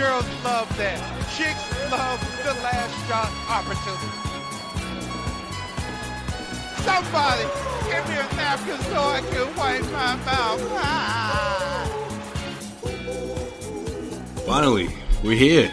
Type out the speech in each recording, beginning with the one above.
Girls love that. Chicks love the last shot opportunity. Somebody give me a napkin so I can wipe my mouth. Ah. Finally, we're here.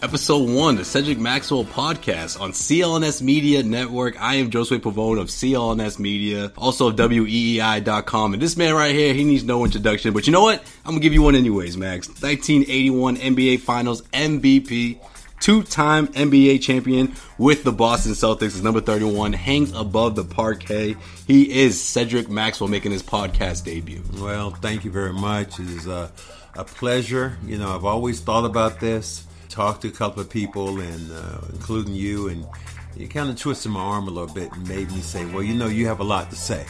Episode 1, the Cedric Maxwell podcast on CLNS Media Network. I am Josue Pavon of CLNS Media, also of WEEI.com. And this man right here, he needs no introduction. But you know what? I'm going to give you one anyways, Max. 1981 NBA Finals MVP, two time NBA champion with the Boston Celtics, is number 31, hangs above the parquet. He is Cedric Maxwell making his podcast debut. Well, thank you very much. It is a, a pleasure. You know, I've always thought about this, talked to a couple of people, and uh, including you, and you kind of twisted my arm a little bit and made me say, well, you know, you have a lot to say.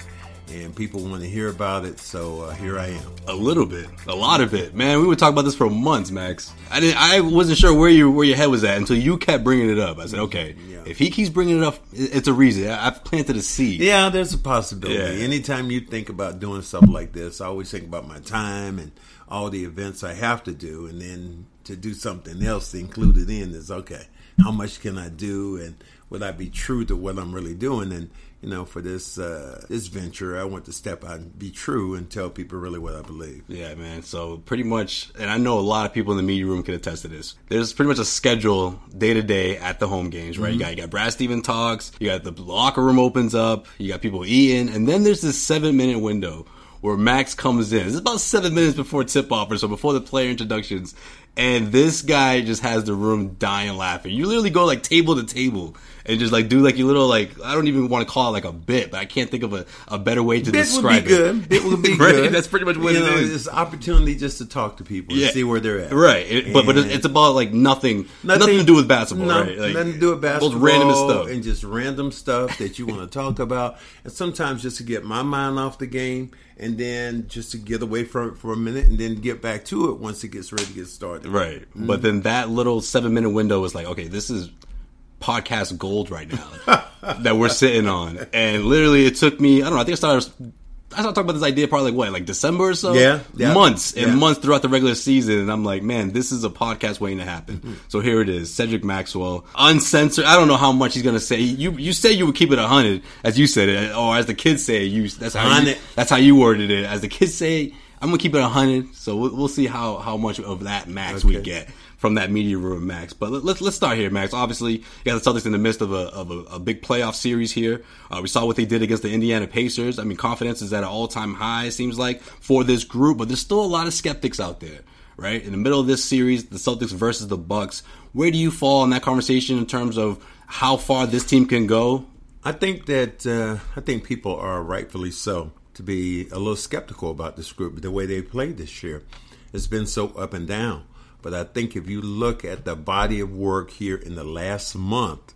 And people want to hear about it, so uh, here I am. A little bit, a lot of it, man. We were talking about this for months, Max. I didn't, I wasn't sure where you where your head was at until you kept bringing it up. I said, okay, Yeah. if he keeps bringing it up, it's a reason. I- I've planted a seed. Yeah, there's a possibility. Yeah. Anytime you think about doing stuff like this, I always think about my time and all the events I have to do, and then to do something else included in is okay. How much can I do, and would I be true to what I'm really doing? And you know, for this uh, this venture, I want to step out and be true and tell people really what I believe. Yeah, man. So pretty much, and I know a lot of people in the media room can attest to this. There's pretty much a schedule day to day at the home games, right? You got you got Brad Stevens talks, you got the locker room opens up, you got people eating, and then there's this seven minute window where Max comes in. It's about seven minutes before tip off, or so before the player introductions, and this guy just has the room dying laughing. You literally go like table to table. And just like do like your little like I don't even want to call it like a bit, but I can't think of a, a better way to Bit would describe be good. it. Bit would be Right? good. That's pretty much what you it know, is. It's opportunity just to talk to people and see where they're at. Right, it, but but it's about like nothing, nothing, to do with basketball, no, right? Like, nothing to do with basketball. Random stuff. and just random stuff that you want to talk about, and sometimes just to get my mind off the game, and then just to get away from it for a minute, and then get back to it once it gets ready to get started. right, but mm. then that little seven minute window is like, okay, this is podcast gold right now that we're sitting on, and literally it took me, I don't know, I think I started. I started talking about this idea probably like what, like December or so? Yeah, yeah, months and yeah. months throughout the regular season, and I'm like, man, this is a podcast waiting to happen. Mm-hmm. So here it is, Cedric Maxwell, uncensored. I don't know how much he's gonna say. You you say you would keep it hundred, as you said it, or as the kids say, you that's how you, 100. that's how you worded it. As the kids say, I'm gonna keep it hundred. So we'll, we'll see how how much of that max we get from that media room max. But let, let's let's start here, Max. Obviously, you got the Celtics in the midst of a of a, a big playoff series here. Uh, we saw what they did against the Indiana Pacers. I mean, confidence is at an all time high. It seems like for this group, but there's still a lot of skeptics out there. Right in the middle of this series, the Celtics versus the Bucks. Where do you fall in that conversation in terms of how far this team can go? I think that uh, I think people are rightfully so to be a little skeptical about this group, the way they played this year. It's been so up and down. But I think if you look at the body of work here in the last month,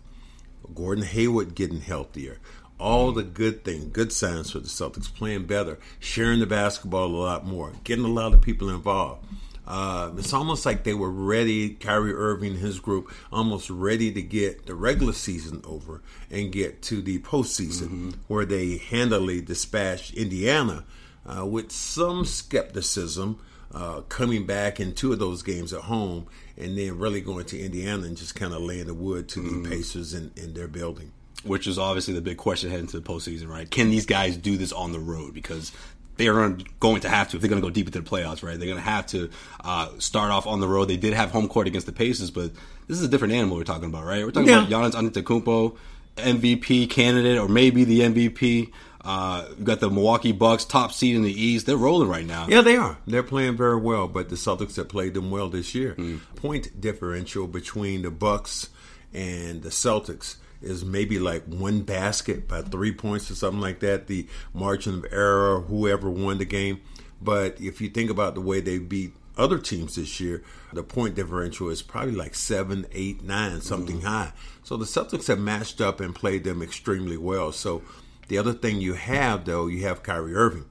Gordon Hayward getting healthier, all the good things, good signs for the Celtics, playing better, sharing the basketball a lot more, getting a lot of people involved. Uh, it's almost like they were ready, Kyrie Irving and his group, almost ready to get the regular season over and get to the postseason, where they handily dispatched Indiana uh, with some skepticism. Uh, coming back in two of those games at home, and then really going to Indiana and just kind of laying the wood to the Pacers in, in their building. which is obviously the big question heading to the postseason, right? Can these guys do this on the road? Because they are going to have to if they're going to go deep into the playoffs, right? They're going to have to uh, start off on the road. They did have home court against the Pacers, but this is a different animal we're talking about, right? We're talking Yeah. about Giannis Antetokounmpo, MVP candidate, or maybe the MVP. Uh, you got the Milwaukee Bucks, top seed in the East. They're rolling right now. Yeah, they are. They're playing very well, but the Celtics have played them well this year. Mm. Point differential between the Bucks and the Celtics is maybe like one basket by three points or something like that. The margin of error, whoever won the game. But if you think about the way they beat other teams this year, the point differential is probably like seven, eight, nine, something high. So the Celtics have matched up and played them extremely well. So the other thing you have, though, you have Kyrie Irving.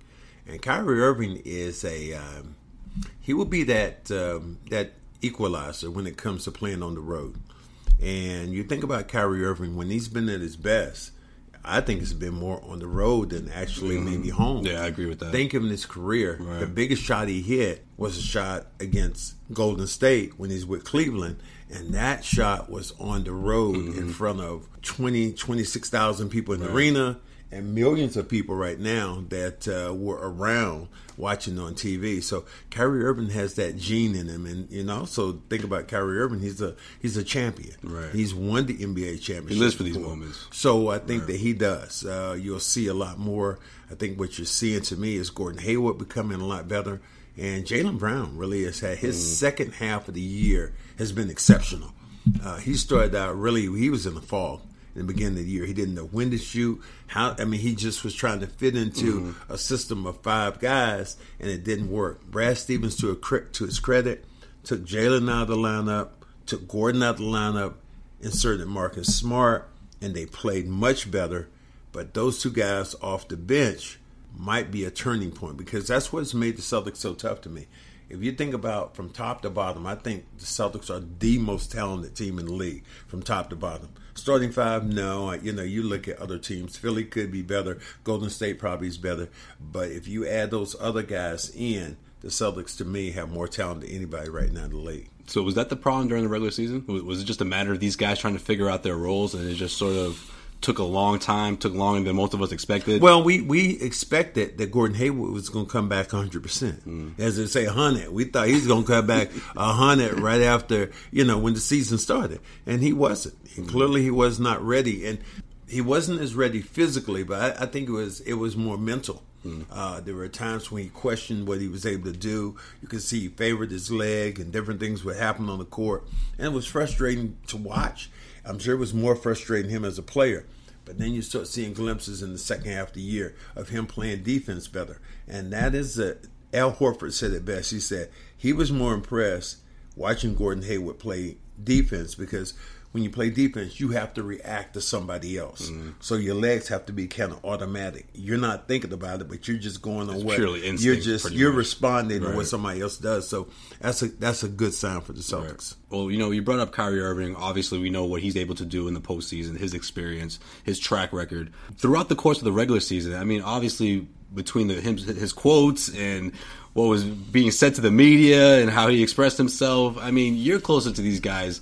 And Kyrie Irving is a um, he will be that um, that equalizer when it comes to playing on the road. And you think about Kyrie Irving when he's been at his best. I think it's been more on the road than actually maybe home. Yeah, I agree with that. Think of his career, the biggest shot he hit was a shot against Golden State when he's with Cleveland. And that shot was on the road in front of 20, 26,000 people in the arena and millions of people right now that uh, were around watching on TV. So Kyrie Irving has that gene in him, and you know, also think about Kyrie Irving. He's a he's a champion. Right. He's won the NBA championship. He lives for these before. moments. So I think that he does. Uh, you'll see a lot more. I think what you're seeing to me is Gordon Hayward becoming a lot better, and Jaylen Brown really has had his second half of the year has been exceptional. Uh, he started out really. He was in the fall in the beginning of the year. He didn't know when to shoot. How I mean, he just was trying to fit into mm-hmm. a system of five guys, and it didn't work. Brad Stevens, to a to his credit, took Jaylen out of the lineup, took Gordon out of the lineup, inserted Marcus Smart, and they played much better. But those two guys off the bench might be a turning point because that's what's made the Celtics so tough to me. If you think about from top to bottom, I think the Celtics are the most talented team in the league from top to bottom. Starting five, no. You know, you look at other teams. Philly could be better. Golden State probably is better. But if you add those other guys in, the Celtics to me have more talent than anybody right now in the league. So was that the problem during the regular season? Was it just a matter of these guys trying to figure out their roles, and it just sort of took a long time, took longer than most of us expected? Well, we we expected that Gordon Hayward was going to come back 100. percent mm. As they say, 100. We thought he's going to come back 100 right after you know when the season started, and he wasn't. He, mm. clearly, he was not ready, and he wasn't as ready physically. But I, I think it was it was more mental. Uh, there were times when he questioned what he was able to do. You could see he favored his leg, and different things would happen on the court, and it was frustrating to watch. I'm sure it was more frustrating him as a player. But then you start seeing glimpses in the second half of the year of him playing defense better. And that is a, Al Horford said it best. He said he was more impressed watching Gordon Hayward play defense because when you play defense, you have to react to somebody else. Mm-hmm. So your legs have to be kind of automatic. You're not thinking about it, but you're just going on what purely you're just you're much. responding to what somebody else does. So that's a that's a good sign for the Celtics. Well, you know, you brought up Kyrie Irving. Obviously, we know what he's able to do in the postseason, his experience, his track record throughout the course of the regular season. I mean, obviously, between the him, his quotes and what was being said to the media and how he expressed himself, I mean, you're closer to these guys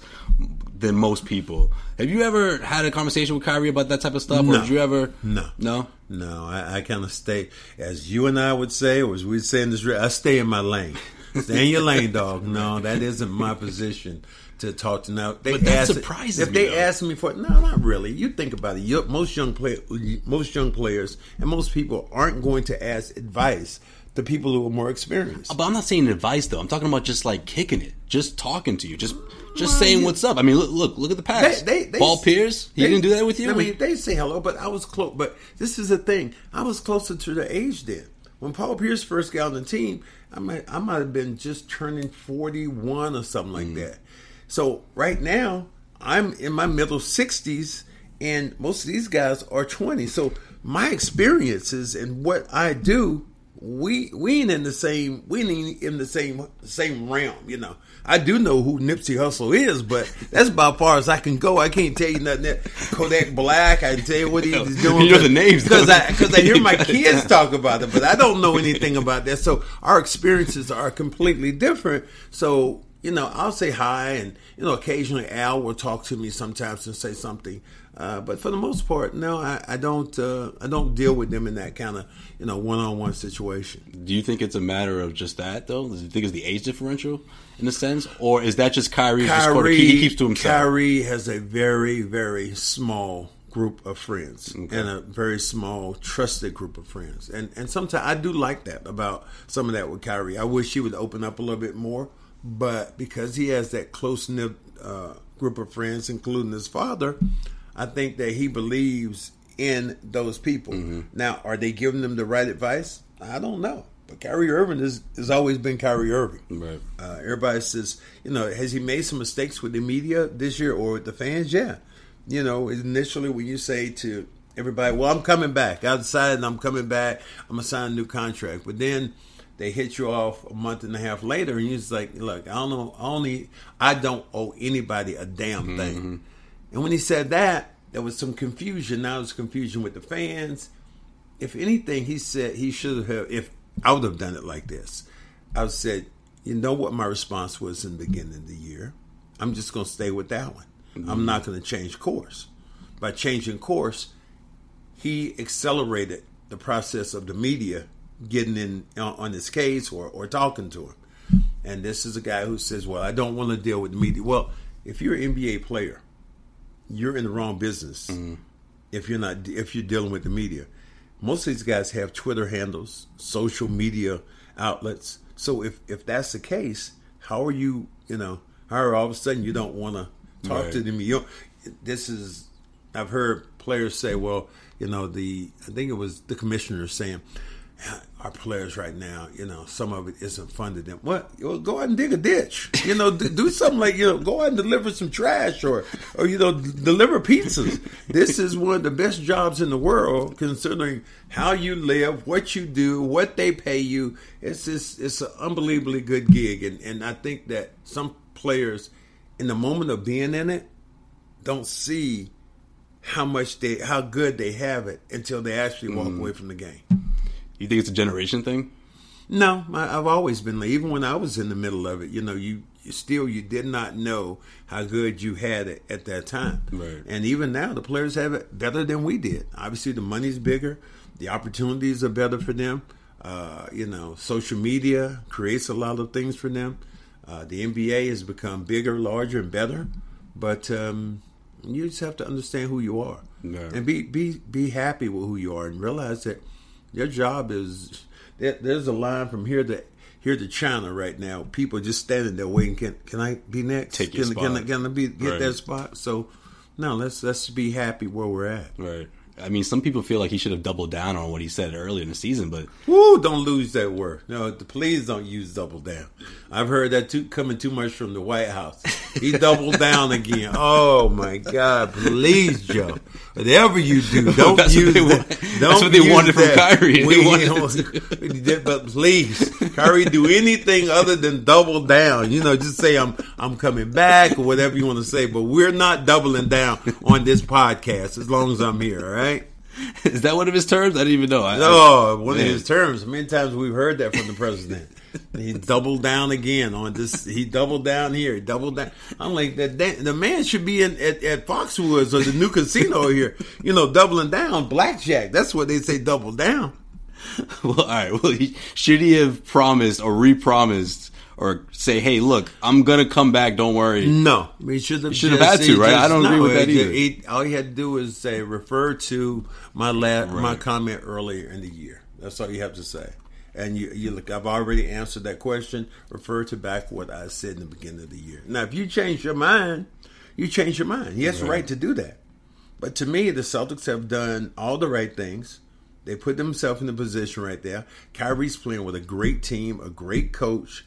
than most people. Have you ever had a conversation with Kyrie about that type of stuff, or No. did you ever? No. no. No, I, I kind of stay, as you and I would say, or as we'd say in this, I stay in my lane. Stay in your lane, dog. No, that isn't my position to talk to. Now, they But that ask- surprises If me, they though. ask me for, it, no, not really. You think about it. You, most young play, most young players, and most people aren't going to ask advice to people who are more experienced. But I'm not saying advice though. I'm talking about just like kicking it, just talking to you, just just Well, saying what's up. I mean, look, look, look at the past. They, they, they, Paul Pierce, he they- didn't do that with you. I mean, they say hello, but I was close. But this is the thing: I was closer to the age then. When Paul Pierce first got on the team, I might I might have been just turning forty one or something like mm. that. So right now, I'm in my middle sixties, and most of these guys are twenty. So my experiences and what I do we we ain't in the same we ain't in the same same realm, you know. I do know who Nipsey Hussle is, but that's about far as I can go. I can't tell you nothing. That Kodak Black, I can tell you what he's doing. You know the names, because. I because I hear my You got it kids talk about it, but I don't know anything about that. So our experiences are completely different. So you know, I'll say hi, and you know, occasionally Al will talk to me sometimes and say something. Uh, but for the most part, no, I, I don't. Uh, I don't deal with them in that kind of you know one-on-one situation. Do you think it's a matter of just that though? Do you think it's the age differential in a sense, or is that just Kyrie? Kyrie, just he keeps to himself. Kyrie has a very, very small group of friends okay. and a very small trusted group of friends. And and sometimes I do like that about some of that with Kyrie. I wish he would open up a little bit more, but because he has that close knit uh, group of friends, including his father, I think that he believes in those people. Mm-hmm. Now, are they giving them the right advice? I don't know. But Kyrie Irving is, has always been Kyrie Irving. Right. Uh, everybody says, you know, has he made some mistakes with the media this year or with the fans? Yeah. You know, initially when you say to everybody, well, I'm coming back. I decided I'm coming back. I'm going to sign a new contract. But then they hit you off a month and a half later, and you're just like, look, I don't know, only I don't owe anybody a damn mm-hmm. thing. And when he said that, there was some confusion. Now there's confusion with the fans. If anything, he said he should have. If I would have done it like this, I would said, you know what my response was in the beginning of the year. I'm just going to stay with that one. Mm-hmm. I'm not going to change course. By changing course, he accelerated the process of the media getting in on his case or, or talking to him. And this is a guy who says, "Well, I don't want to deal with the media." Well, if you're an NBA player you're in the wrong business mm-hmm. if you're not if you're dealing with the media. Most of these guys have Twitter handles, social media outlets. So if if that's the case, how are you? You know, how are all of a sudden you don't want to talk right. to them? You this is I've heard players say, well, you know, the I think it was the commissioner saying our players right now, you know, some of it isn't funded. Them what? Well, go out and dig a ditch. You know, do something like you know, go out and deliver some trash or or you know, deliver pizzas. This is one of the best jobs in the world, considering how you live, what you do, what they pay you. It's just it's an unbelievably good gig, and and I think that some players, in the moment of being in it, don't see how much they how good they have it until they actually walk mm. away from the game. You think it's a generation thing? No, I, have always been like, even when I was in the middle of it, you know, you, you still you did not know how good you had it at that time. Right. And even now, the players have it better than we did. Obviously, the money's bigger, the opportunities are better for them. Uh, you know, social media creates a lot of things for them. Uh, the NBA has become bigger, larger, and better. But um, you just have to understand who you are and be be be happy with who you are and realize that your job is there's a line from here to here to China right now. People just standing there waiting. Can can I be next? Take your can, spot. Can, I, can I be get right. that spot? So no, let's let's be happy where we're at. Right. I mean, some people feel like he should have doubled down on what he said earlier in the season, but woo, don't lose that word. No, please don't use double down. I've heard that too coming too much from the White House. He doubled down again. Oh my God! Please, Joe. Whatever you do, don't that's use what that. Don't that's what they wanted that. from Kyrie. We, wanted but please, Kyrie, do anything other than double down. You know, just say I'm I'm coming back or whatever you want to say. But we're not doubling down on this podcast as long as I'm here. All right. Is that one of his terms? I didn't even know. I, no, one man. of his terms. Many times we've heard that from the president. He doubled down again on this. He doubled down here. He doubled down. I'm like that. The man should be in at, at Foxwoods or the new casino here. You know, doubling down blackjack. That's what they say. Double down. Well, all right. Well, he, should he have promised or re-promised or say, "Hey, look, I'm gonna come back. Don't worry." No, he should have. Should have had to, right? Just, I don't no, agree with that either. He, all he had to do was say, refer to my la- right. my comment earlier in the year. That's all you have to say and you, you look, I've already answered that question. Refer to back what I said in the beginning of the year. Now, if you change your mind, you change your mind. He has right. the right to do that. But to me, the Celtics have done all the right things. They put themselves in the position right there. Kyrie's playing with a great team, a great coach,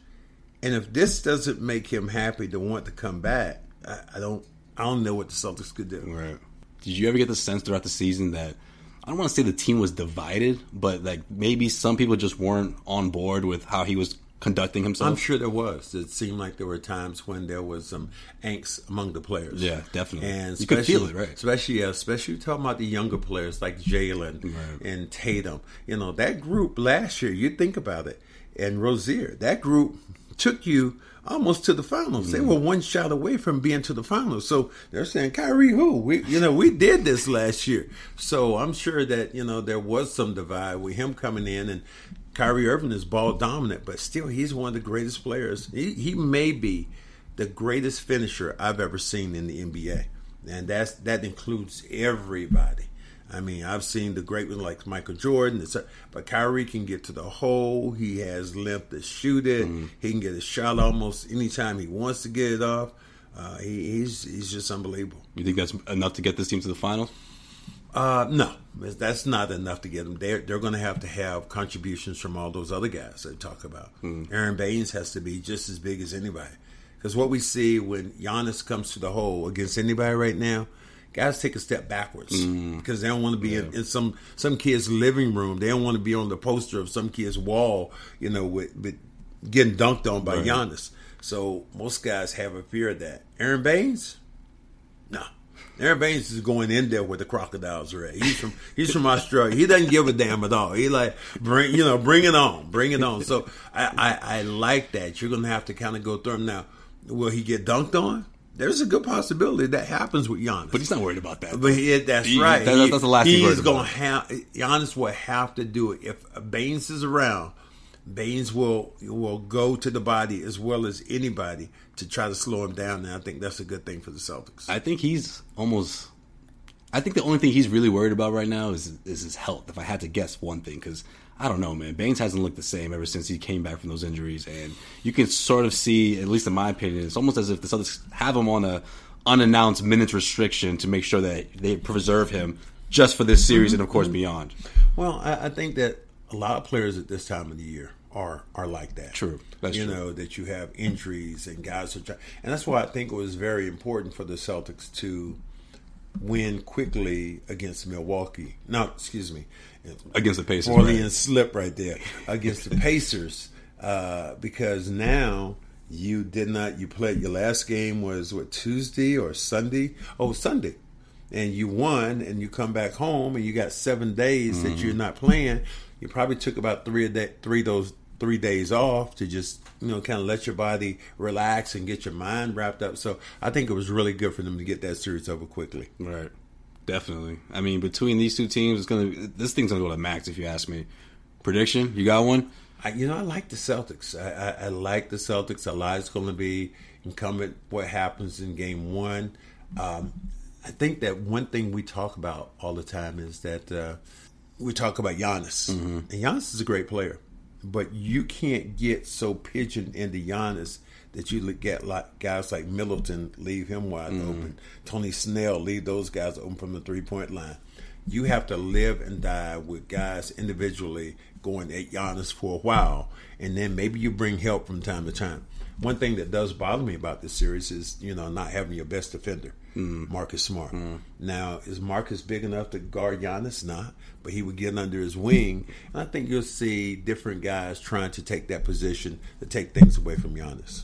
and if this doesn't make him happy to want to come back, I, I don't, I don't know what the Celtics could do. Right. Did you ever get the sense throughout the season that I don't want to say the team was divided, but like maybe some people just weren't on board with how he was conducting himself. I'm sure there was. It seemed like there were times when there was some angst among the players. Yeah, definitely. And you could feel it, right? Especially, yeah, especially talking about the younger players like Jaylen right. and Tatum. You know that group last year. You think about it, and Rozier. That group took you almost to the finals. They were one shot away from being to the finals. So they're saying, Kyrie, who? We, you know, we did this last year. So I'm sure that you know there was some divide with him coming in and. Kyrie Irving is ball dominant, but still, he's one of the greatest players. He, he may be the greatest finisher I've ever seen in the NBA, and that's that includes everybody. I mean, I've seen the great ones like Michael Jordan, but Kyrie can get to the hole. He has length to shoot it. Mm-hmm. He can get a shot almost anytime he wants to get it off. Uh, he, he's he's just unbelievable. You think that's enough to get this team to the finals? Uh, no, that's not enough to get them. They're they're going to have to have contributions from all those other guys they talk about. Mm-hmm. Aron Baynes has to be just as big as anybody. Because what we see when Giannis comes to the hole against anybody right now, guys take a step backwards mm. because they don't want to be yeah. in, in, some some kid's living room. They don't want to be on the poster of some kid's wall, you know, with, with getting dunked on by right. Giannis. So most guys have a fear of that. Aron Baynes, no. Aron Baynes is going in there with the crocodiles are at. He's from he's from Australia. He doesn't give a damn at all. He like bring you know bring it on, bring it on. So I I, I like that. You're gonna have to kind of go through him now. Will he get dunked on? There's a good possibility that happens with Giannis. But he's not worried about that. But he, that's he, right. That, that's the last he, he's going to have Giannis will have to do it if Baynes is around. Baynes will will go to the body as well as anybody to try to slow him down. And I think that's a good thing for the Celtics. I think he's almost. I think the only thing he's really worried about right now is is his health. If I had to guess one thing, because I don't know, man. Baynes hasn't looked the same ever since he came back from those injuries, and you can sort of see, at least in my opinion, it's almost as if the Celtics have him on a unannounced minutes restriction to make sure that they preserve him just for this series mm-hmm. and of course beyond. Well, I, I, think that a lot of players at this time of the year are are like that. True, that's you true. know that you have injuries and guys are trying, and that's why I think it was very important for the Celtics to win quickly against Milwaukee. No, excuse me, against the Pacers. Orleans right. slip right there against the Pacers uh, because now you did not. You played your last game was what Tuesday or Sunday? Oh, Sunday, and you won, and you come back home, and you got seven days mm-hmm. that you're not playing. You probably took about three a day, three those three days off to just you know kind of let your body relax and get your mind wrapped up. So I think it was really good for them to get that series over quickly. Right. Definitely. I mean, between these two teams, it's gonna this thing's gonna go to max. If you ask me, prediction, you got one? I, you know, I like the Celtics. I, I, I like the Celtics. A lot is going to be incumbent what happens in Game One. Um, I think that one thing we talk about all the time is that uh, we talk about Giannis, mm-hmm. and Giannis is a great player, but you can't get so pigeoned into Giannis that you get like guys like Middleton leave him wide mm. open, Tony Snell leave those guys open from the three point line. You have to live and die with guys individually going at Giannis for a while, and then maybe you bring help from time to time. One thing that does bother me about this series is you know not having your best defender, mm. Marcus Smart. Mm. Now is Marcus big enough to guard Giannis? Not, but he would get under his wing, and I think you'll see different guys trying to take that position to take things away from Giannis.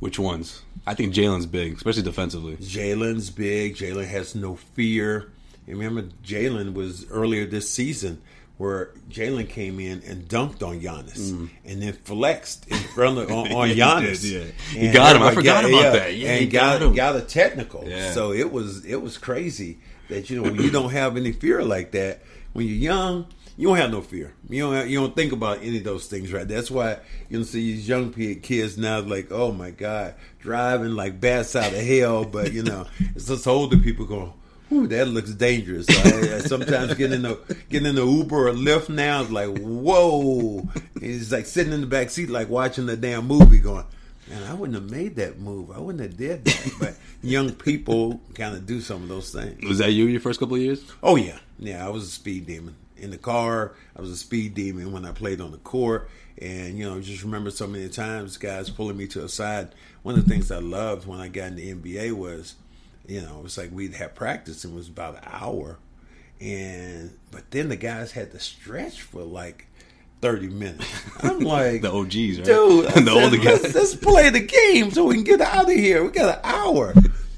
Which ones? I think Jaylen's big, especially defensively. Jaylen's big. Jaylen has no fear. And remember, Jaylen was earlier this season where Jaylen came in and dunked on Giannis mm. and then flexed in front of on, on Giannis. yeah, he yeah. got him. I forgot got, about yeah, that. Yeah, and he got, got, got a technical. Yeah. So it was it was crazy that you know when you don't have any fear like that when you're young you don't have no fear. You don't have, you don't think about any of those things, right? That's why you know see these young kids now like, oh my god, driving like bats out of hell. But you know, it's just older people going, Ooh, that looks dangerous. I, I sometimes getting in the getting in the Uber or Lyft now is like, whoa. It's like sitting in the back seat, like watching the damn movie, going, man, I wouldn't have made that move. I wouldn't have did that. But young people kind of do some of those things. Was that you your first couple of years? Oh yeah, yeah. I was a speed demon in the car. I was a speed demon when I played on the court. And, you know, just remember so many times guys pulling me to a side. One of the things I loved when I got in the NBA was, you know, it was like we'd have practice and it was about an hour. And, but then the guys had to stretch for like 30 minutes. I'm like, the OGs, right? Dude, the said, older guys. Let's, let's, play the game so we can get out of here. We got an hour.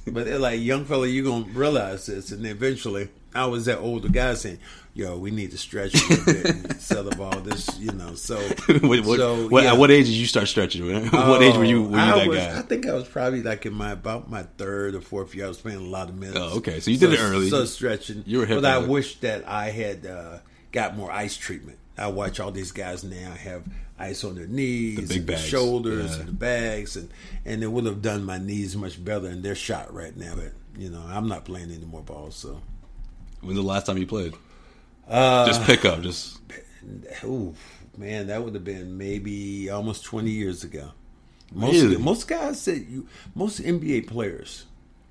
but they're like, young fella, you're going to realize this. And eventually, I was that older guy saying, "Yo, we need to stretch a little bit and sell the ball." This, you know, so, what, what, so what, yeah. At what age did you start stretching? what age were you? Were you I that was, guy? I think I was probably like in my about my third or fourth year. I was playing a lot of minutes. Oh, okay. So you did it early. So stretching. You were hip but I wish that I had uh, got more ice treatment. I watch all these guys now have ice on their knees, The big and the shoulders, Yeah. and the bags, and and it would have done my knees much better. And they're shot right now, but you know I'm not playing any more balls. So, When's the last time you played? uh, Just pick up. Just ooh, man, that would have been maybe almost 20 years ago. Most Really? most guys said you most NBA players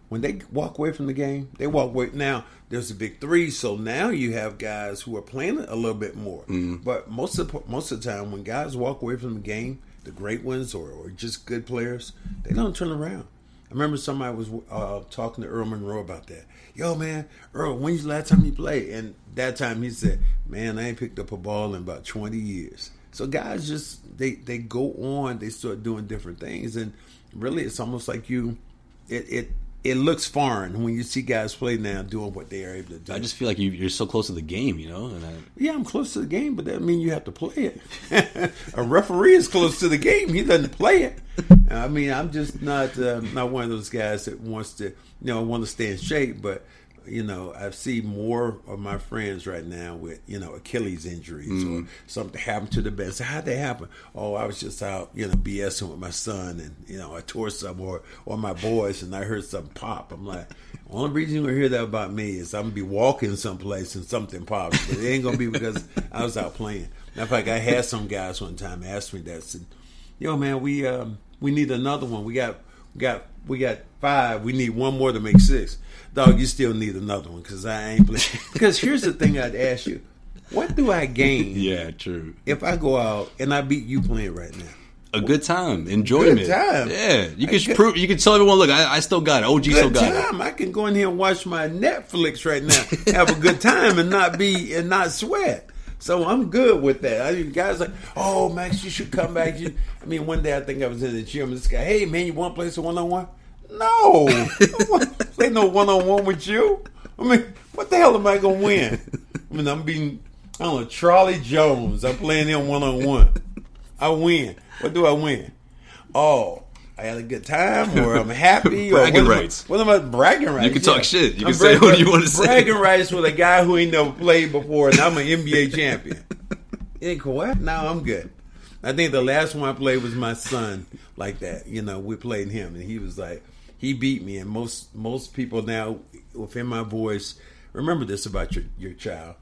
when they walk away from the game, they walk away. Now there's a big three, so now you have guys who are playing a little bit more. But most of the, most of the time, when guys walk away from the game, the great ones or, or just good players, they don't turn around. I remember somebody was uh, talking to Earl Monroe about that. Yo, man, Earl, when's the last time you played? And that time he said, "Man, I ain't picked up a ball in about 20 years." So guys just they they go on, they start doing different things, and really, it's almost like you. It it it looks foreign when you see guys play now doing what they are able to do. I just feel like you, you're so close to the game, you know. And I, Yeah, I'm close to the game, but that doesn't you have to play it. a referee is close to the game; he doesn't play it. I mean, I'm just not uh, not one of those guys that wants to, you know, want to stay in shape. But you know, I see more of my friends right now with you know Achilles injuries or something happened to the best. So how'd that happen? Oh, I was just out, you know, BSing with my son, and you know, I tore some or or my boys, and I heard something pop. I'm like. Only reason you're gonna hear that about me is I'm gonna be walking someplace and something pops, but it ain't gonna be because I was out playing. Matter of fact, I had some guys one time ask me that. Said, "Yo, man, we um, we need another one. We got we got we got five. We need one more to make six. Dog, you still need another one because I ain't playing. Because here's the thing: I'd ask you, what do I gain yeah, true. if I go out and I beat you playing right now? A good time, enjoyment. Good time. Yeah, you can prove. You can tell everyone, look, I, I still got it. OG still good got it. time. I can go in here and watch my Netflix right now, have a good time, and not be and not sweat. So I'm good with that. I mean, guys like, oh Max, you should come back. You, I mean, one day I think I was in the gym. and This guy, hey man, you want to play some one on one? No, play no one on one with you. I mean, what the hell am I gonna win? I mean, I'm being, I don't know, Charlie Jones. I'm playing him one on one. I win. What do I win? Oh, I had a good time, or I'm happy, or Bragging what am I- rights. What am I bragging rights? You can talk shit. You I'm can say what you wanna say. Bragging rights with a guy who ain't never played before, and I'm an NBA champion. Ain't what? No, I'm good. I think the last one I played was my son, like that. You know, we played him, and he was like, he beat me. And most most people now, within my voice, remember this about your your child.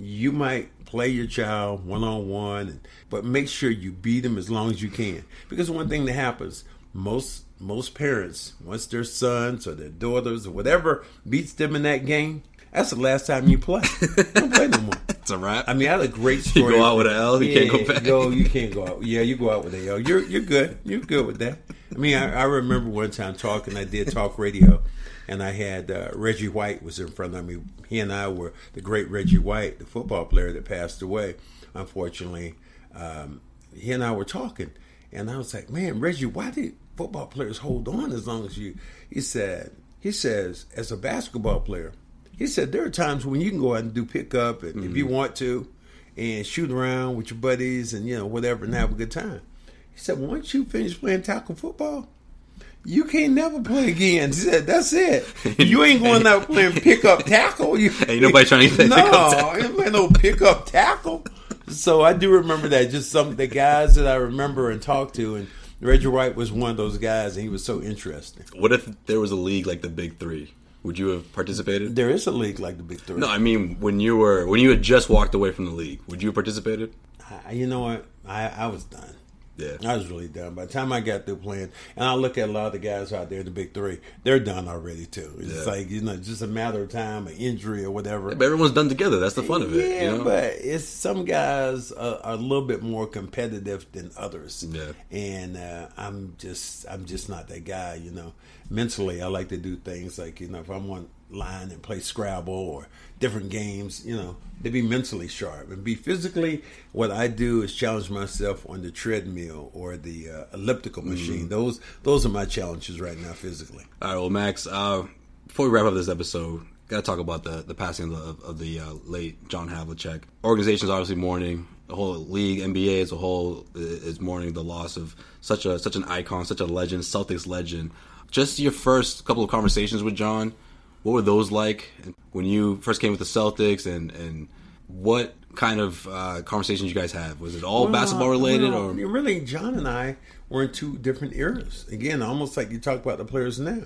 You might play your child one on one, but make sure you beat him as long as you can. Because one thing that happens, most most parents, once their sons or their daughters or whatever beats them in that game, that's the last time you play. You don't play no more. It's a wrap. I mean, I had a great story. You go out with a L, you can't go back. Go, you can't go out. Yeah, you go out with a L. You're you're good. You're good with that. I mean, I, I remember one time talking. I did talk radio, and I had uh, Reggie White was in front of me. He and I were the great Reggie White, the football player that passed away, unfortunately. Um, he and I were talking, and I was like, "Man, Reggie, why did football players hold on as long as you?" He said, "He says as a basketball player." He said there are times when you can go out and do pickup, and if you mm-hmm. want to, and shoot around with your buddies, and you know whatever, and have a good time. He said once you finish playing tackle football, you can't never play again. He said that's it. You ain't going out playing pickup tackle. You Ain't nobody trying to play no, pickup tackle. ain't playing no pickup tackle. So I do remember that. Just some the guys that I remember and talked to, and Reggie White was one of those guys, and he was so interesting. What if there was a league like the Big Three? Would you have participated? There is a league like the Big Three. No, I mean when you were when you had just walked away from the league, would you have participated? I, you know what? I, I was done. Yeah. I was really done. By the time I got through playing, and I look at a lot of the guys out there the big three, they're done already too. It's Yeah. like you know, just a matter of time, an injury or whatever. But everyone's done together. That's the fun of it. Yeah, you know? but it's some guys are, are a little bit more competitive than others. Yeah. and uh, I'm just I'm just not that guy. You know, mentally I like to do things like you know if I'm on line and play Scrabble or different games, you know, to be mentally sharp and be physically. What I do is challenge myself on the treadmill or the uh, elliptical Mm-hmm. machine. Those those are my challenges right now physically. All right, well, Max. Uh, before we wrap up this episode, got to talk about the the passing of, of the uh, late John Havlicek. Organization's obviously mourning. The whole league, NBA as a whole, is mourning the loss of such a such an icon, such a legend, Celtics legend. Just your first couple of conversations with John, what were those like when you first came with the Celtics, and and what kind of uh, conversations you guys have? Was it all well, basketball related, well, or really? John and I were in two different eras. Again, almost like you talk about the players now.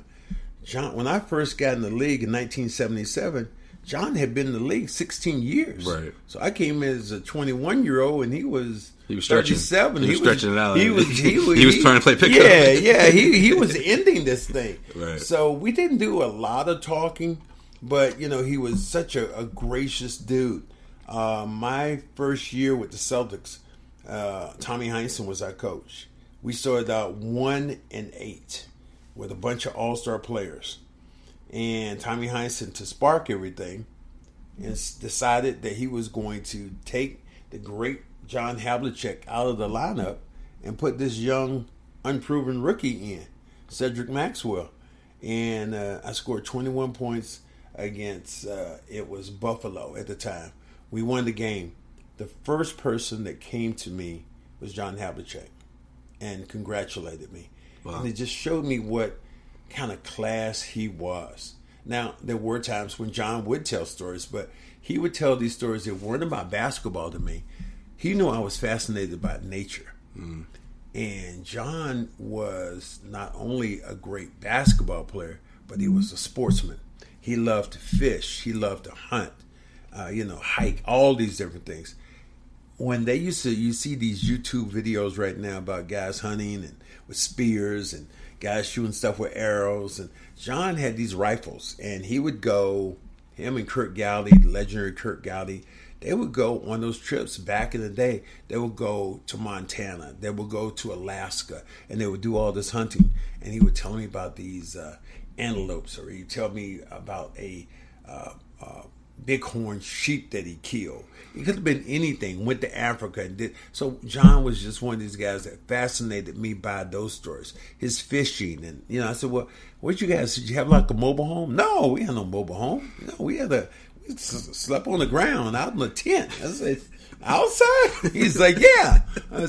John, when I first got in the league in 1977, John had been in the league 16 years. Right. So I came as a 21 year old, and he was he was stretching. 37. He was stretching it out. He was he was, he was trying to play pickup. Yeah, yeah. He he was ending this thing. Right. So we didn't do a lot of talking, but you know he was such a, a gracious dude. Uh, my first year with the Celtics, uh, Tommy Heinsohn was our coach. We started out one and eight with a bunch of all star players. And Tommy Heinsohn, to spark everything, and decided that he was going to take the great John Havlicek out of the lineup and put this young, unproven rookie in, Cedric Maxwell. And uh, I scored 21 points against, uh, it was Buffalo at the time. We won the game. The first person that came to me was John Havlicek and congratulated me. Wow. And it just showed me what kind of class he was. Now, there were times when John would tell stories, but he would tell these stories that weren't about basketball to me. He knew I was fascinated by nature. Mm. And John was not only a great basketball player, but he was a sportsman. He loved to fish, he loved to hunt, uh, you know, hike, all these different things. When they used to, you see these YouTube videos right now about guys hunting and with spears and guys shooting stuff with arrows. And John had these rifles, and he would go. Him and Kurt Gowdy, legendary Kurt Gowdy, they would go on those trips back in the day. They would go to Montana, they would go to Alaska, and they would do all this hunting. And he would tell me about these uh, antelopes, or he'd tell me about a uh, uh, bighorn sheep that he killed. It could have been anything. Went to Africa and did. So John was just one of these guys that fascinated me by those stories. His fishing and you know, I said, well, what you guys? Did you have like a mobile home? No, we had no mobile home. No, we had a slept on the ground out in the tent. I said. Outside? He's like, yeah.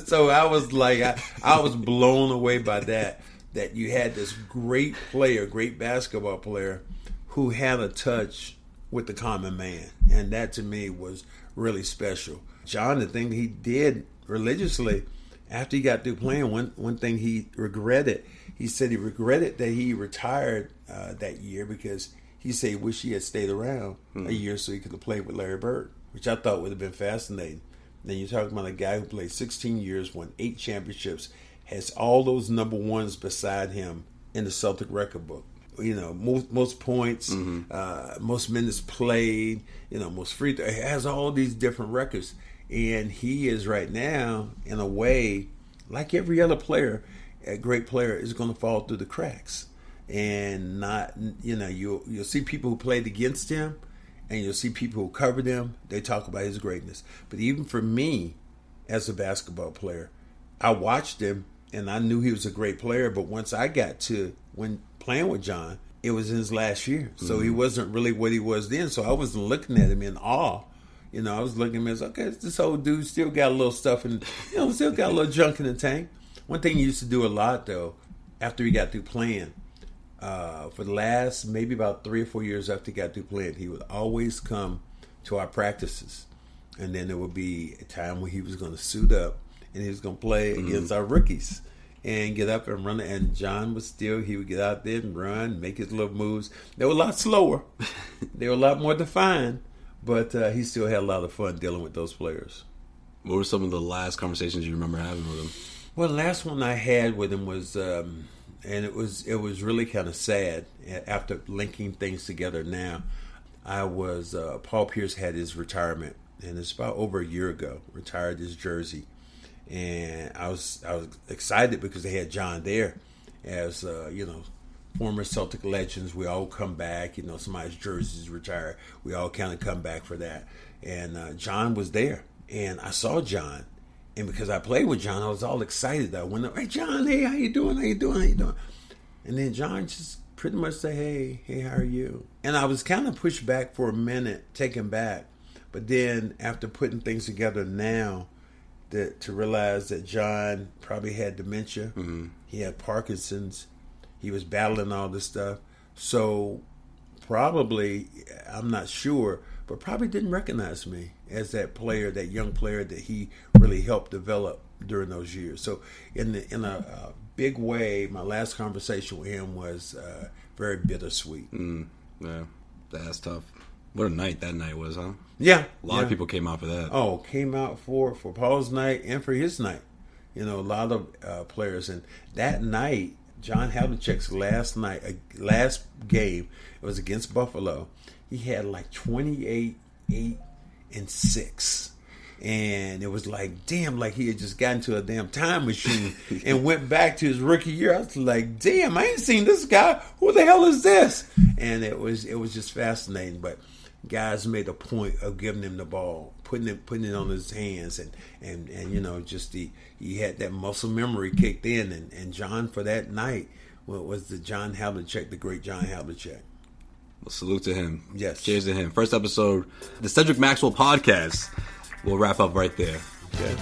So I was like, I, I was blown away by that. That you had this great player, great basketball player, who had a touch with the common man. And that to me was really special. John, the thing he did religiously after he got through playing, one, one thing he regretted, he said he regretted that he retired uh, that year because he said he wished he had stayed around mm-hmm. a hmm. year so he could have played with Larry Bird, which I thought would have been fascinating. Then you're talking about a guy who played 16 years, won eight championships, has all those number ones beside him in the Celtic record book you know most most points, mm-hmm. uh, most minutes played, you know most free. Th- has all these different records, and he is right now in a way like every other player, a great player is going to fall through the cracks, and not you know you'll you'll see people who played against him, and you'll see people who covered him. They talk about his greatness, but even for me, as a basketball player, I watched him and I knew he was a great player. But once I got to when playing with John, it was in his last year. So mm-hmm. he wasn't really what he was then. So I wasn't looking at him in awe. You know, I was looking at him as, okay, this old dude still got a little stuff and, you know, still got a little junk in the tank. One thing he used to do a lot, though, after he got through playing, uh, for the last maybe about three or four years after he got through playing, he would always come to our practices. And then there would be a time when he was going to suit up and he was going to play mm-hmm. against our rookies and get up and run. And John was still, he would get out there and run, make his little moves. They were a lot slower, they were a lot more defined, but uh, he still had a lot of fun dealing with those players. What were some of the last conversations you remember having with him? Well, the last one I had with him was, um, and it was it was really kind of sad after linking things together. Now, I was uh, Paul Pierce had his retirement, and it's about over a year ago. Retired his jersey, and I was I was excited because they had John there as uh, you know former Celtic legends. We all come back. You know, somebody's jersey's retired. We all kind of come back for that. And uh, John was there, and I saw John, and because I played with John, I was all excited. I went up, "Hey, John, hey, how you doing? How you doing? How you doing?" And then John just pretty much say, "Hey, hey, how are you?" And I was kind of pushed back for a minute, taken back. But then after putting things together now, that to realize that John probably had dementia, mm-hmm. he had Parkinson's, he was battling all this stuff. So probably, I'm not sure, but probably didn't recognize me as that player, that young player that he really helped develop during those years. So in the, in a, a big way, my last conversation with him was uh, very bittersweet. Mm, yeah, that's tough. What a night that night was, huh? Yeah, a lot yeah. of people came out for that. Oh, came out for for Paul's night and for his night. You know, a lot of uh, players, and that night, John Havlicek's last night, uh, last game, it was against Buffalo. He had like twenty eight, eight, and six and it was like, damn, like he had just gotten to a damn time machine and went back to his rookie year. I was like, damn, I ain't seen this guy. Who the hell is this? And it was it was just fascinating. But guys made a point of giving him the ball, putting it putting it on his hands, and and and you know just the he had that muscle memory kicked in, and and John for that night was the John Havlicek, the great John Havlicek. Well, salute to him. Yes. Cheers to him. First episode, the Cedric Maxwell podcast. We'll wrap up right there. Okay.